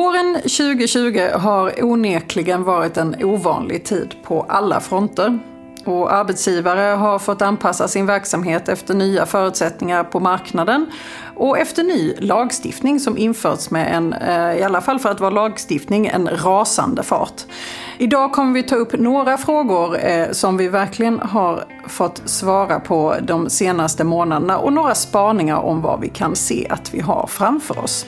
Våren 2020 har onekligen varit en ovanlig tid på alla fronter. Och arbetsgivare har fått anpassa sin verksamhet efter nya förutsättningar på marknaden och efter ny lagstiftning som införts med en, eh, i alla fall för att vara lagstiftning, en rasande fart. Idag kommer vi ta upp några frågor eh, som vi verkligen har fått svara på de senaste månaderna och några spaningar om vad vi kan se att vi har framför oss.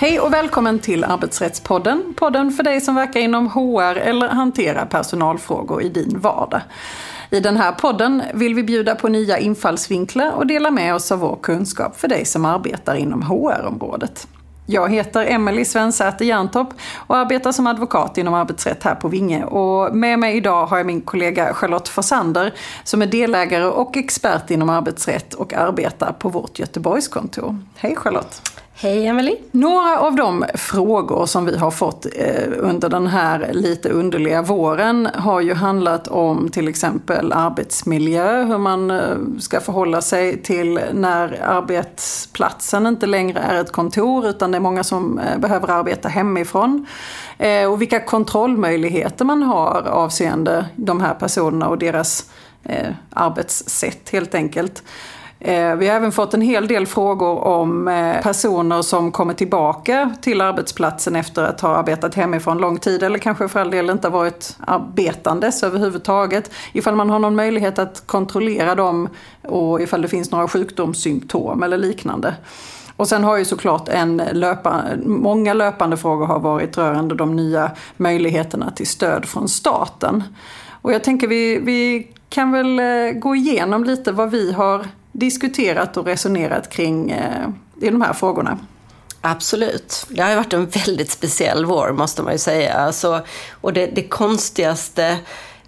Hej och välkommen till Arbetsrättspodden. Podden för dig som verkar inom HR eller hanterar personalfrågor i din vardag. I den här podden vill vi bjuda på nya infallsvinklar och dela med oss av vår kunskap för dig som arbetar inom HR-området. Jag heter Emelie Svensäter Jerntorp och arbetar som advokat inom arbetsrätt här på Vinge. Och med mig idag har jag min kollega Charlotte Forsander som är delägare och expert inom arbetsrätt och arbetar på vårt Göteborgskontor. Hej Charlotte! Hej Emelie. Några av de frågor som vi har fått eh, under den här lite underliga våren har ju handlat om till exempel arbetsmiljö, hur man eh, ska förhålla sig till när arbetsplatsen inte längre är ett kontor utan det är många som eh, behöver arbeta hemifrån. Och vilka kontrollmöjligheter man har avseende de här personerna och deras arbetssätt helt enkelt. Eh, vi har även fått en hel del frågor om eh, personer som kommer tillbaka till arbetsplatsen efter att ha arbetat hemifrån lång tid eller kanske för all del inte varit arbetandes överhuvudtaget. Ifall man har någon möjlighet att kontrollera dem och ifall det finns några sjukdomssymptom eller liknande. Och sen har ju såklart en löpa, många löpande frågor har varit rörande de nya möjligheterna till stöd från staten. Och jag tänker vi, vi kan väl eh, gå igenom lite vad vi har diskuterat och resonerat kring eh, i de här frågorna. Absolut. Det har ju varit en väldigt speciell vår måste man ju säga. Alltså, och det, det konstigaste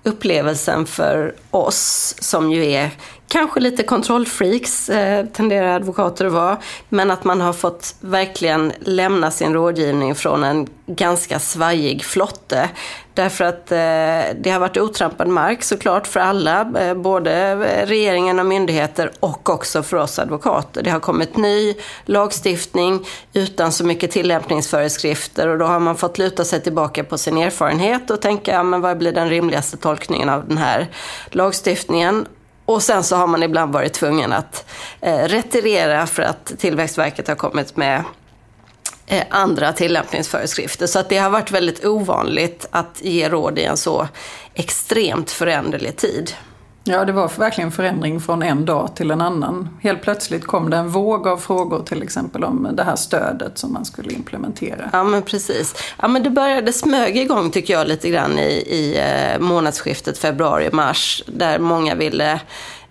upplevelsen för oss som ju är kanske lite kontrollfreaks, eh, tenderar advokater att vara, men att man har fått verkligen lämna sin rådgivning från en ganska svajig flotte. Därför att eh, det har varit otrampad mark såklart för alla, eh, både regeringen och myndigheter och också för oss advokater. Det har kommit ny lagstiftning utan så mycket tillämpningsföreskrifter och då har man fått luta sig tillbaka på sin erfarenhet och tänka, men vad blir den rimligaste tolkningen av den här lagstiftningen? Och sen så har man ibland varit tvungen att eh, retirera för att Tillväxtverket har kommit med eh, andra tillämpningsföreskrifter. Så att det har varit väldigt ovanligt att ge råd i en så extremt föränderlig tid. Ja, det var verkligen förändring från en dag till en annan. Helt plötsligt kom det en våg av frågor till exempel om det här stödet som man skulle implementera. Ja, men precis. Ja, men det började smög igång tycker jag lite grann i, i eh, månadsskiftet februari-mars där många ville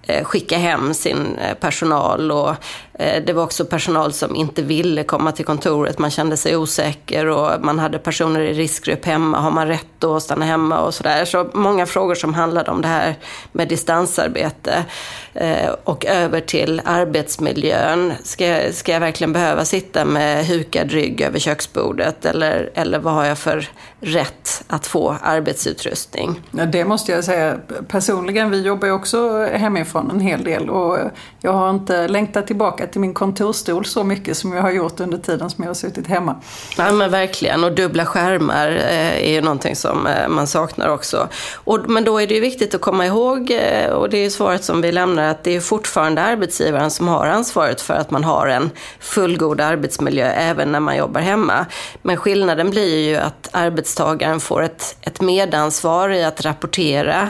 eh, skicka hem sin eh, personal och Eh, det var också personal som inte ville komma till kontoret. Man kände sig osäker och man hade personer i riskgrupp hemma. Har man rätt att stanna hemma och sådär. Så många frågor som handlade om det här med distansarbete eh, och över till arbetsmiljön. Ska, jag, ska jag verkligen behöva sitta med hukad rygg över köksbordet eller, eller vad har jag för rätt att få arbetsutrustning? Ja, det måste jag säga. Personligen, vi jobbar ju också hemifrån en hel del och jag har inte längtat tillbaka till min kontorstol så mycket som jag har gjort under tiden som jag har suttit hemma. Ja men verkligen och dubbla skärmar eh, är ju någonting som eh, man saknar också. Och, men då är det ju viktigt att komma ihåg, eh, och det är ju svaret som vi lämnar, att det är fortfarande arbetsgivaren som har ansvaret för att man har en fullgod arbetsmiljö även när man jobbar hemma. Men skillnaden blir ju att arbetstagaren får ett, ett medansvar i att rapportera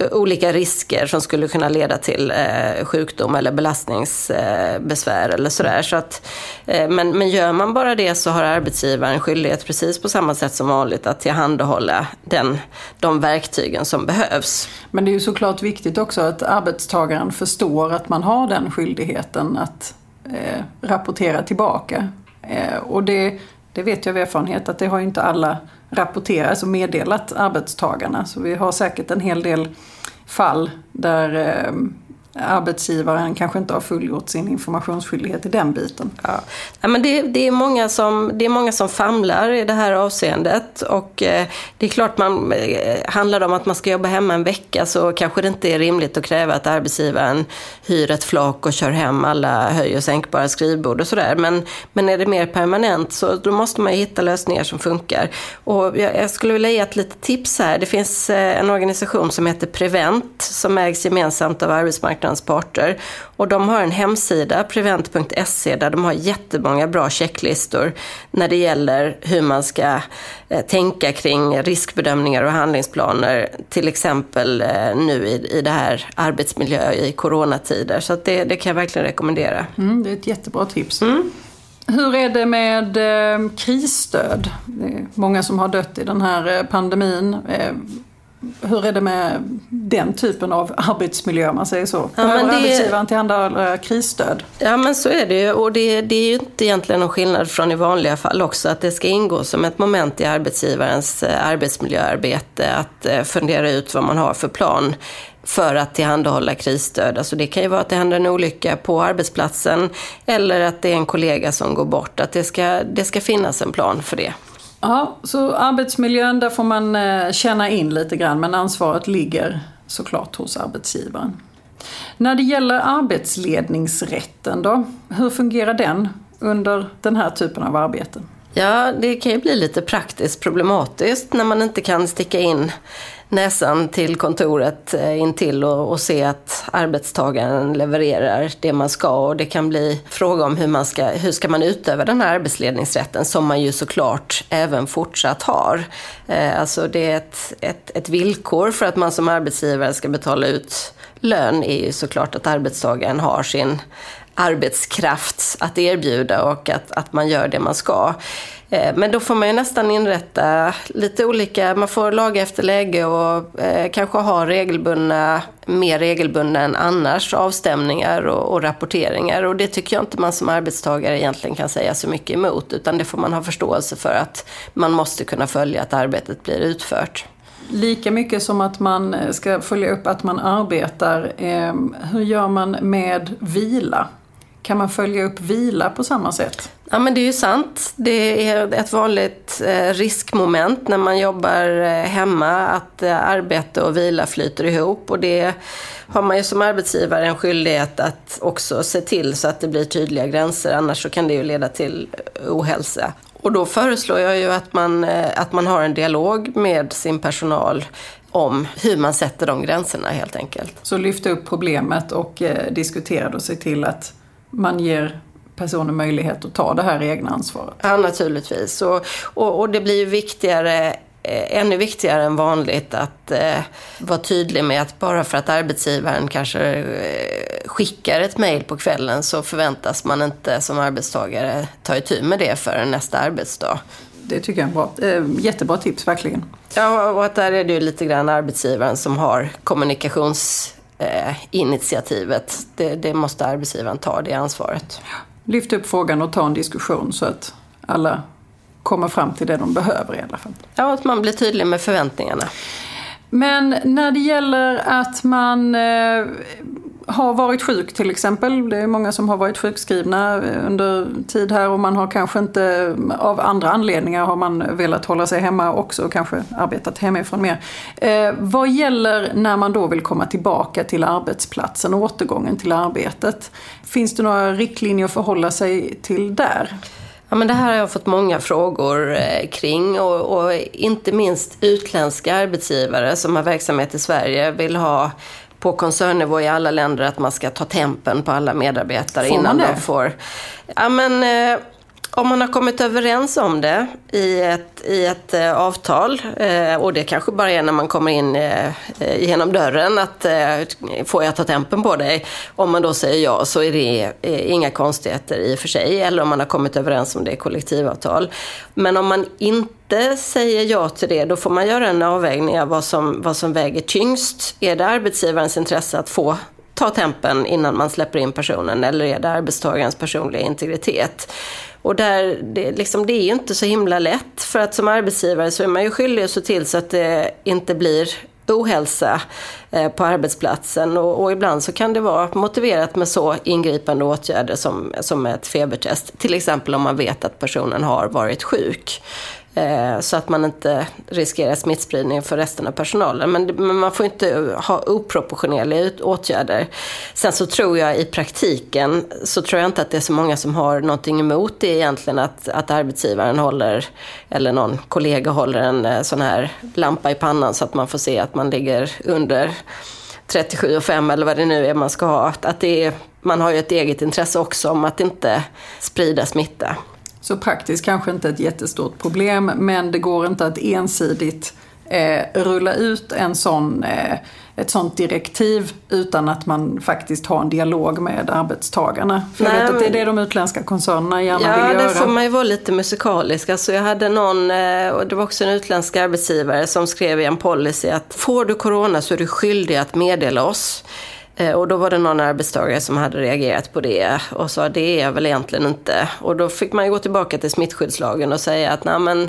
Eh, olika risker som skulle kunna leda till eh, sjukdom eller belastningsbesvär eh, eller sådär. Så att, eh, men, men gör man bara det så har arbetsgivaren skyldighet precis på samma sätt som vanligt att tillhandahålla den, de verktygen som behövs. Men det är ju såklart viktigt också att arbetstagaren förstår att man har den skyldigheten att eh, rapportera tillbaka. Eh, och det, det vet jag av erfarenhet att det har inte alla rapporterat, alltså meddelat arbetstagarna. Så vi har säkert en hel del fall där eh, arbetsgivaren kanske inte har fullgjort sin informationsskyldighet i den biten. Ja. ja men det, det, är många som, det är många som famlar i det här avseendet och eh, det är klart man eh, handlar det om att man ska jobba hemma en vecka så kanske det inte är rimligt att kräva att arbetsgivaren hyr ett flak och kör hem alla höj och sänkbara skrivbord och sådär. Men, men är det mer permanent så då måste man hitta lösningar som funkar. Och jag, jag skulle vilja ge ett litet tips här. Det finns eh, en organisation som heter Prevent som ägs gemensamt av arbetsmarknaden arbetsmarknadens parter. Och de har en hemsida, prevent.se, där de har jättemånga bra checklistor när det gäller hur man ska eh, tänka kring riskbedömningar och handlingsplaner, till exempel eh, nu i, i det här arbetsmiljö i coronatider. Så det, det kan jag verkligen rekommendera. Mm, det är ett jättebra tips. Mm. Hur är det med eh, krisstöd? Det är många som har dött i den här pandemin. Eh, hur är det med den typen av arbetsmiljö om man säger så? Behöver ja, det... arbetsgivaren tillhandahålla krisstöd? Ja men så är det ju och det, det, är ju inte egentligen någon skillnad från i vanliga fall också att det ska ingå som ett moment i arbetsgivarens eh, arbetsmiljöarbete att eh, fundera ut vad man har för plan för att tillhandahålla krisstöd. Alltså det kan ju vara att det händer en olycka på arbetsplatsen eller att det är en kollega som går bort. Att det ska, det ska finnas en plan för det. Ja, så arbetsmiljön där får man eh, känna in lite grann men ansvaret ligger såklart hos arbetsgivaren. När det gäller arbetsledningsrätten då, hur fungerar den under den här typen av arbete? Ja, det kan ju bli lite praktiskt problematiskt när man inte kan sticka in näsan till kontoret eh, intill och, och se att arbetstagaren levererar det man ska. Och det kan bli fråga om hur man ska, hur ska man utöva den här arbetsledningsrätten som man ju såklart även fortsatt har. Eh, alltså det är ett, ett, ett villkor för att man som arbetsgivare ska betala ut lön är ju såklart att arbetstagaren har sin arbetskraft att erbjuda och att, att man gör det man ska. Eh, men då får man ju nästan inrätta lite olika, man får laga efter läge och eh, kanske ha regelbundna, mer regelbundna än annars, avstämningar och, och, rapporteringar. Och det tycker jag inte man som arbetstagare egentligen kan säga så mycket emot, utan det får man ha förståelse för att man måste kunna följa att arbetet blir utfört. Lika mycket som att man ska följa upp att man arbetar, eh, hur gör man med vila? Kan man följa upp vila på samma sätt? Ja men det är ju sant. Det är ett vanligt eh, riskmoment när man jobbar eh, hemma att eh, arbete och vila flyter ihop. Och det har man ju som arbetsgivare en skyldighet att också se till så att det blir tydliga gränser. Annars så kan det ju leda till ohälsa. Och då föreslår jag ju att man, att man har en dialog med sin personal om hur man sätter de gränserna helt enkelt. Så lyfta upp problemet och eh, diskutera och se till att man ger personen möjlighet att ta det här egna ansvaret. Ja, naturligtvis. Och, och, och det blir ju viktigare eh, ännu viktigare än vanligt att eh, vara tydlig med att bara för att arbetsgivaren kanske eh, skickar ett mejl på kvällen så förväntas man inte som arbetstagare ta itu med det förrän nästa arbetsdag. Det tycker jag är bra, eh, jättebra tips, verkligen. Ja, och att där är det ju lite grann arbetsgivaren som har kommunikations eh, initiativet. Det, det, måste arbetsgivaren ta, det ansvaret. Lyft upp frågan och ta en diskussion så att alla kommer fram till det de behöver i alla fall. Ja, att man blir tydlig med förväntningarna. Men när det gäller att man eh, har varit sjuk till exempel. Det är många som har varit sjukskrivna under tid här och man har kanske inte av andra anledningar har man velat hålla sig hemma också och kanske arbetat hemifrån mer. Eh, vad gäller när man då vill komma tillbaka till arbetsplatsen, återgången till arbetet? Finns det några riktlinjer att förhålla sig till där? Ja, men det här har jag fått många frågor eh, kring och, och, inte minst utländska arbetsgivare som har verksamhet i Sverige vill ha på koncernnivå i alla länder att man ska ta tempen på alla medarbetare får innan de får... Ja, men, eh, om man har kommit överens om det i ett, i ett eh, avtal, eh, och det kanske bara är när man kommer in eh, genom dörren, att får jag ta tempen på dig? Om man då säger ja så är det inga konstigheter i och för sig, eller om man har kommit överens om det i kollektivavtal. Men om man inte säger ja till det, då får man göra en avvägning av vad som, vad som väger tyngst. Är det arbetsgivarens intresse att få ta tempen innan man släpper in personen eller är det arbetstagarens personliga integritet? Och där, det, liksom, det är ju inte så himla lätt för att som arbetsgivare så är man ju skyldig att se till så att det inte blir ohälsa eh, på arbetsplatsen och, och, ibland så kan det vara motiverat med så ingripande åtgärder som, som ett febertest. Till exempel om man vet att personen har varit sjuk. Eh, så att man inte riskerar smittspridning för resten av personalen. Men, men man får inte ha oproportionerliga åtgärder. Sen så tror jag i praktiken så tror jag inte att det är så många som har någonting emot det egentligen att, att arbetsgivaren håller eller någon kollega håller en eh, sån här lampa i pannan så att man får se att man ligger under 37,5 eller vad det nu är man ska ha. Att det är, man har ju ett eget intresse också om att inte sprida smitta. Så praktiskt kanske inte ett jättestort problem men det går inte att ensidigt eh, rulla ut en sån, eh, ett sånt direktiv utan att man faktiskt har en dialog med arbetstagarna. För Nej, jag vet att det är det de utländska koncernerna gärna ja, vill göra. Ja, det får man ju vara lite musikalisk. Alltså jag hade någon, eh, och det var också en utländsk arbetsgivare som skrev i en policy att får du corona så är du skyldig att meddela oss. Eh, och då var det någon arbetstagare som hade reagerat på det och sa det är jag väl egentligen inte. Och då fick man ju gå tillbaka till smittskyddslagen och säga att nej men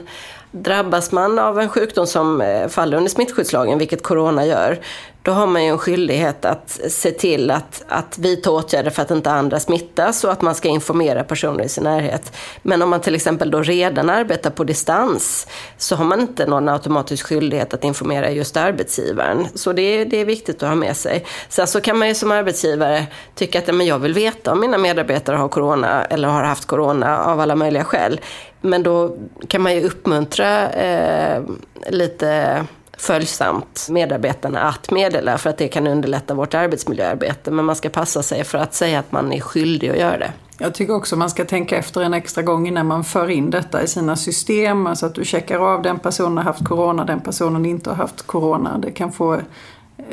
Drabbas man av en sjukdom som eh, faller under smittskyddslagen, vilket corona gör, då har man ju en skyldighet att se till att, att vidta åtgärder för att inte andra smittas och att man ska informera personer i sin närhet. Men om man till exempel då redan arbetar på distans så har man inte någon automatisk skyldighet att informera just arbetsgivaren. Så det är, det är viktigt att ha med sig. Sen så kan man ju som arbetsgivare tycka att men jag vill veta om mina medarbetare har corona eller har haft corona av alla möjliga skäl. Men då kan man ju uppmuntra eh, lite följsamt medarbetarna att meddela för att det kan underlätta vårt arbetsmiljöarbete. Men man ska passa sig för att säga att man är skyldig att göra det. Jag tycker också man ska tänka efter en extra gång innan man för in detta i sina system. Alltså att du checkar av den personen har haft corona, den personen inte har haft corona. Det kan få eh,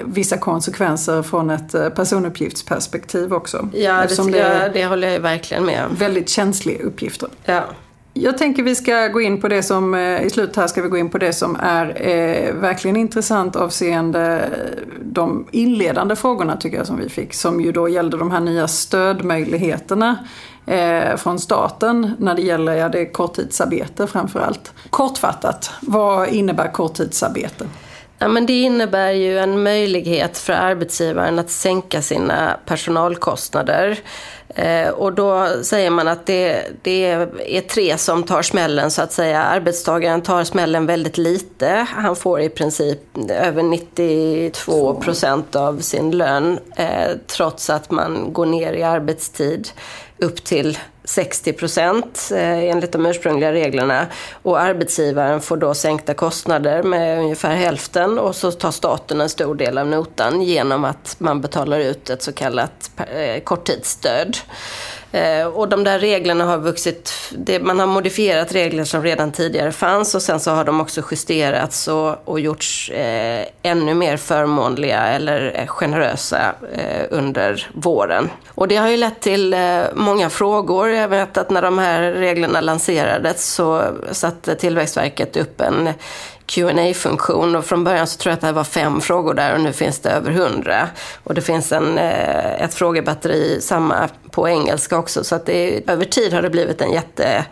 vissa konsekvenser från ett eh, personuppgiftsperspektiv också. Ja, det, det, det håller jag verkligen med om. Väldigt känsliga uppgifter. Ja. Jag tänker vi ska gå in på det som, eh, i slutet här ska vi gå in på det som är eh, verkligen intressant avseende de inledande frågorna tycker jag som vi fick. Som ju då gällde de här nya stödmöjligheterna eh, från staten när det gäller ja, det korttidsarbete framförallt. Kortfattat, vad innebär korttidsarbete? Ja, men det innebär ju en möjlighet för arbetsgivaren att sänka sina personalkostnader. Eh, och då säger man att det, det, är tre som tar smällen så att säga. Arbetstagaren tar smällen väldigt lite. Han får i princip över 92 procent av sin lön eh, trots att man går ner i arbetstid upp till 60 procent eh, enligt de ursprungliga reglerna. Och arbetsgivaren får då sänkta kostnader med ungefär hälften och så tar staten en stor del av notan genom att man betalar ut ett så kallat eh, korttidsstöd. Eh, och de där reglerna har vuxit, det, man har modifierat regler som redan tidigare fanns och sen så har de också justerats och, och gjorts eh, ännu mer förmånliga eller eh, generösa eh, under våren. Och det har ju lett till eh, många frågor. Jag vet att när de här reglerna lanserades så satte Tillväxtverket upp en qa funktion och från början så tror jag att det var fem frågor där och nu finns det över hundra. Och det finns en, eh, ett frågebatteri, samma på engelska också, så att det, över tid har det blivit en jätte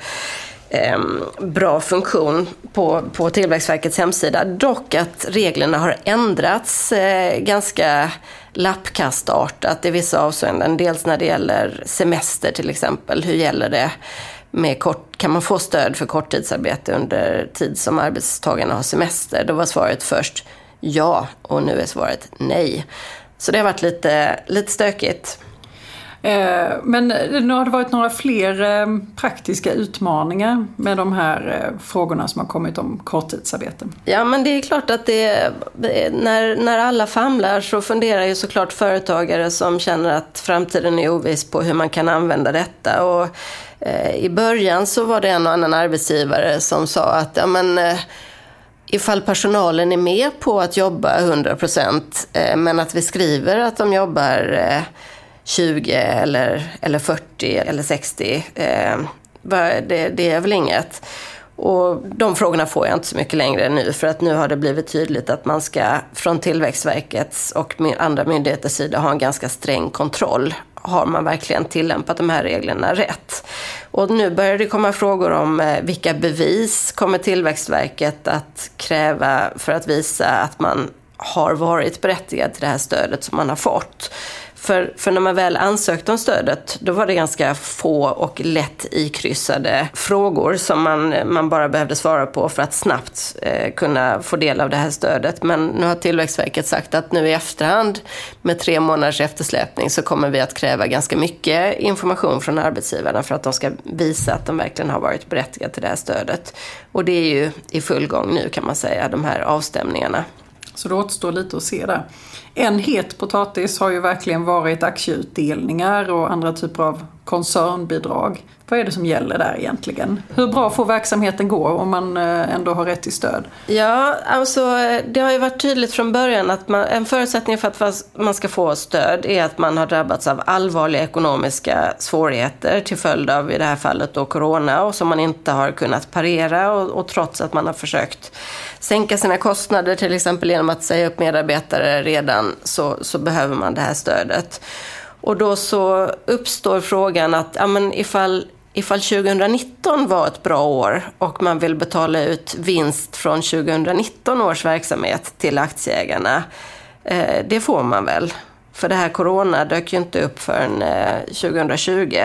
ehm, bra funktion på, på Tillväxtverkets hemsida. Dock att reglerna har ändrats eh, ganska lappkastartat i vissa avseenden. Dels när det gäller semester till exempel. Hur gäller det med kort, kan man få stöd för korttidsarbete under tid som arbetstagarna har semester? Då var svaret först ja och nu är svaret nej. Så det har varit lite, lite stökigt. Eh, men nu har det varit några fler eh, praktiska utmaningar med de här eh, frågorna som har kommit om korttidsarbete. Ja, men det är klart att det, när, när alla famlar så funderar ju såklart företagare som känner att framtiden är oviss på hur man kan använda detta. Och Eh, i början så var det en och annan arbetsgivare som sa att ja, men, eh, ifall personalen är med på att jobba 100 procent eh, men att vi skriver att de jobbar 20 eller, eller 40 eller 60. Eh, det, det är väl inget. Och de frågorna får jag inte så mycket längre nu för att nu har det blivit tydligt att man ska från Tillväxtverkets och andra myndigheters sida ha en ganska sträng kontroll. Har man verkligen tillämpat de här reglerna rätt? Och nu börjar det komma frågor om eh, vilka bevis kommer Tillväxtverket att kräva för att visa att man har varit berättigad till det här stödet som man har fått. För, för när man väl ansökte om stödet, då var det ganska få och lätt ikryssade frågor som man, man bara behövde svara på för att snabbt eh, kunna få del av det här stödet. Men nu har Tillväxtverket sagt att nu i efterhand, med tre månaders eftersläpning, så kommer vi att kräva ganska mycket information från arbetsgivarna för att de ska visa att de verkligen har varit berättigade till det här stödet. Och det är ju i full gång nu kan man säga, de här avstämningarna. Så det återstår lite att se där. En het potatis har ju verkligen varit aktieutdelningar och andra typer av koncernbidrag. Vad är det som gäller där egentligen? Hur bra får verksamheten gå om man eh, ändå har rätt till stöd? Ja, alltså det har ju varit tydligt från början att man, en förutsättning för att man ska få stöd är att man har drabbats av allvarliga ekonomiska svårigheter till följd av, i det här fallet då, corona och som man inte har kunnat parera och, och trots att man har försökt sänka sina kostnader till exempel genom att säga upp medarbetare redan så, så behöver man det här stödet. Och då så uppstår frågan att ja, men ifall, ifall 2019 var ett bra år och man vill betala ut vinst från 2019 års verksamhet till aktieägarna, eh, det får man väl. För det här corona dök ju inte upp förrän eh, 2020.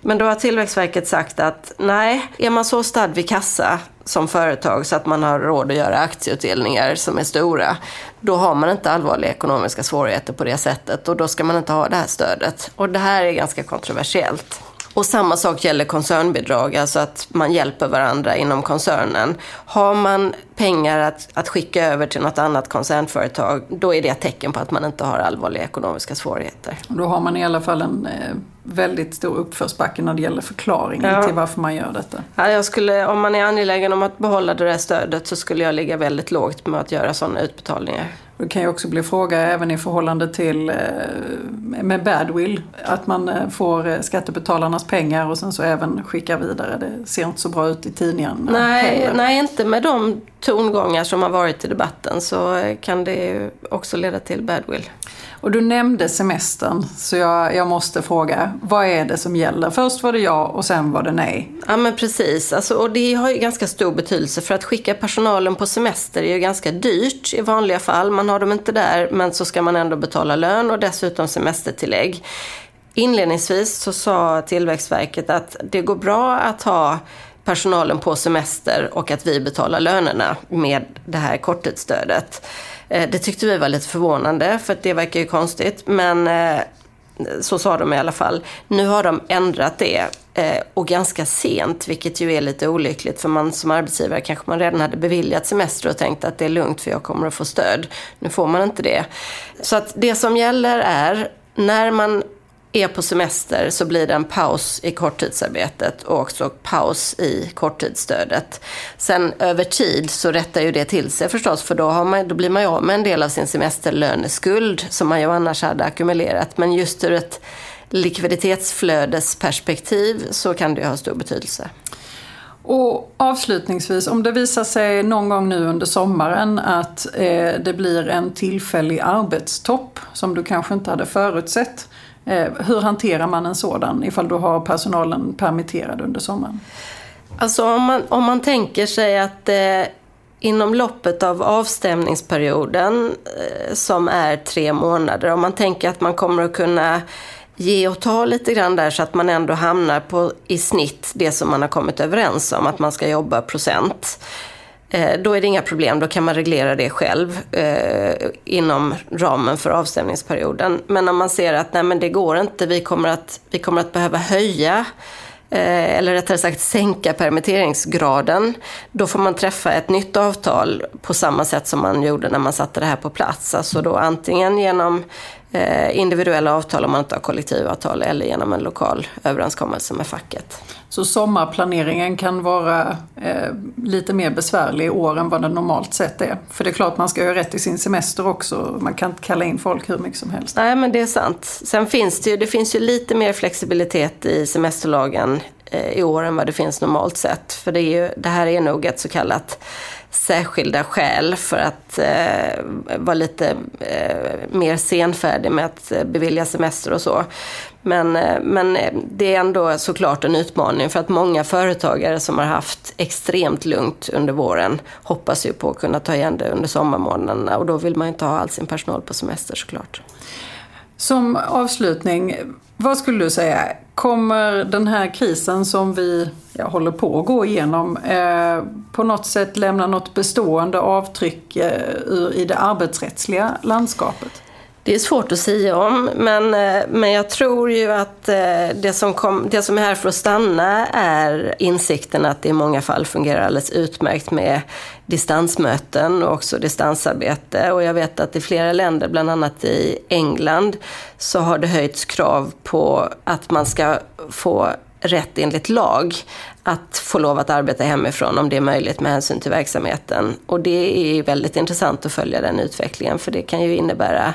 Men då har Tillväxtverket sagt att nej, är man så stadd vid kassa som företag så att man har råd att göra aktieutdelningar som är stora, då har man inte allvarliga ekonomiska svårigheter på det sättet och då ska man inte ha det här stödet. Och det här är ganska kontroversiellt. Och samma sak gäller koncernbidrag, alltså att man hjälper varandra inom koncernen. Har man pengar att, att skicka över till något annat koncernföretag, då är det ett tecken på att man inte har allvarliga ekonomiska svårigheter. Då har man i alla fall en eh, väldigt stor uppförsbacke när det gäller förklaringen ja. till varför man gör detta. Ja, jag skulle, om man är angelägen om att behålla det där stödet så skulle jag ligga väldigt lågt med att göra sådana utbetalningar. Det kan ju också bli fråga även i förhållande till eh, med badwill. Att man eh, får eh, skattebetalarnas pengar och sen så även skickar vidare. Det ser inte så bra ut i tidningarna. Nej, nej inte med de tongångar som har varit i debatten så kan det också leda till badwill. Och du nämnde semestern, så jag, jag måste fråga, vad är det som gäller? Först var det ja och sen var det nej. Ja men precis, alltså, och det har ju ganska stor betydelse för att skicka personalen på semester är ju ganska dyrt i vanliga fall. Man har dem inte där men så ska man ändå betala lön och dessutom semestertillägg. Inledningsvis så sa Tillväxtverket att det går bra att ha personalen på semester och att vi betalar lönerna med det här korttidsstödet. Eh, det tyckte vi var lite förvånande för det verkar ju konstigt. Men eh, så sa de i alla fall. Nu har de ändrat det eh, och ganska sent, vilket ju är lite olyckligt för man som arbetsgivare kanske man redan hade beviljat semester och tänkt att det är lugnt för jag kommer att få stöd. Nu får man inte det. Så att det som gäller är när man är på semester så blir det en paus i korttidsarbetet och också paus i korttidsstödet. Sen över tid så rättar ju det till sig förstås för då, har man, då blir man ju av med en del av sin semesterlöneskuld som man ju annars hade ackumulerat. Men just ur ett likviditetsflödesperspektiv så kan det ju ha stor betydelse. Och avslutningsvis, om det visar sig någon gång nu under sommaren att eh, det blir en tillfällig arbetstopp som du kanske inte hade förutsett. Eh, hur hanterar man en sådan ifall du har personalen permitterad under sommaren? Alltså om man, om man tänker sig att eh, inom loppet av avstämningsperioden eh, som är tre månader, om man tänker att man kommer att kunna ge och ta lite grann där så att man ändå hamnar på i snitt det som man har kommit överens om, att man ska jobba procent. Eh, då är det inga problem, då kan man reglera det själv eh, inom ramen för avstämningsperioden. Men om man ser att nej, men det går inte, vi kommer att, vi kommer att behöva höja eh, eller rättare sagt sänka permitteringsgraden, då får man träffa ett nytt avtal på samma sätt som man gjorde när man satte det här på plats. Alltså då antingen genom Eh, individuella avtal om man inte har kollektivavtal eller genom en lokal överenskommelse med facket. Så sommarplaneringen kan vara eh, lite mer besvärlig i år än vad den normalt sett är? För det är klart man ska ha rätt till sin semester också. Man kan inte kalla in folk hur mycket som helst. Nej men det är sant. Sen finns det ju, det finns ju lite mer flexibilitet i semesterlagen eh, i år än vad det finns normalt sett. För det, är ju, det här är nog ett så kallat särskilda skäl för att eh, vara lite eh, mer senfärdig med att eh, bevilja semester och så. Men, eh, men eh, det är ändå såklart en utmaning för att många företagare som har haft extremt lugnt under våren hoppas ju på att kunna ta igen det under sommarmånaderna och då vill man inte ha all sin personal på semester såklart. Som avslutning, vad skulle du säga? Kommer den här krisen som vi ja, håller på att gå igenom eh, på något sätt lämna något bestående avtryck eh, i det arbetsrättsliga landskapet? Det är svårt att säga om, men, eh, men jag tror ju att eh, det som, kom, det som är här för att stanna är insikten att det i många fall fungerar alldeles utmärkt med distansmöten och också distansarbete. Och jag vet att i flera länder, bland annat i England, så har det höjts krav på att man ska få rätt enligt lag att få lov att arbeta hemifrån om det är möjligt med hänsyn till verksamheten. Och det är väldigt intressant att följa den utvecklingen för det kan ju innebära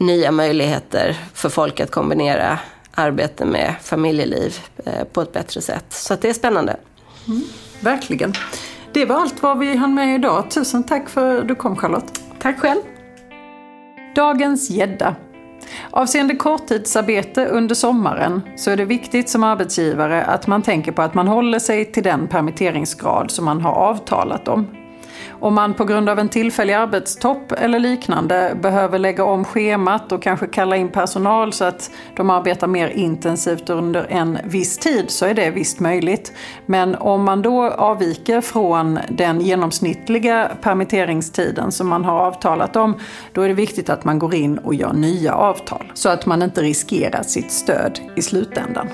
nya möjligheter för folk att kombinera arbete med familjeliv eh, på ett bättre sätt. Så det är spännande. Mm, verkligen. Det var allt vad vi hann med idag. Tusen tack för att du kom Charlotte. Tack själv. Dagens gädda. Avseende korttidsarbete under sommaren så är det viktigt som arbetsgivare att man tänker på att man håller sig till den permitteringsgrad som man har avtalat om. Om man på grund av en tillfällig arbetstopp eller liknande behöver lägga om schemat och kanske kalla in personal så att de arbetar mer intensivt under en viss tid så är det visst möjligt. Men om man då avviker från den genomsnittliga permitteringstiden som man har avtalat om, då är det viktigt att man går in och gör nya avtal så att man inte riskerar sitt stöd i slutändan.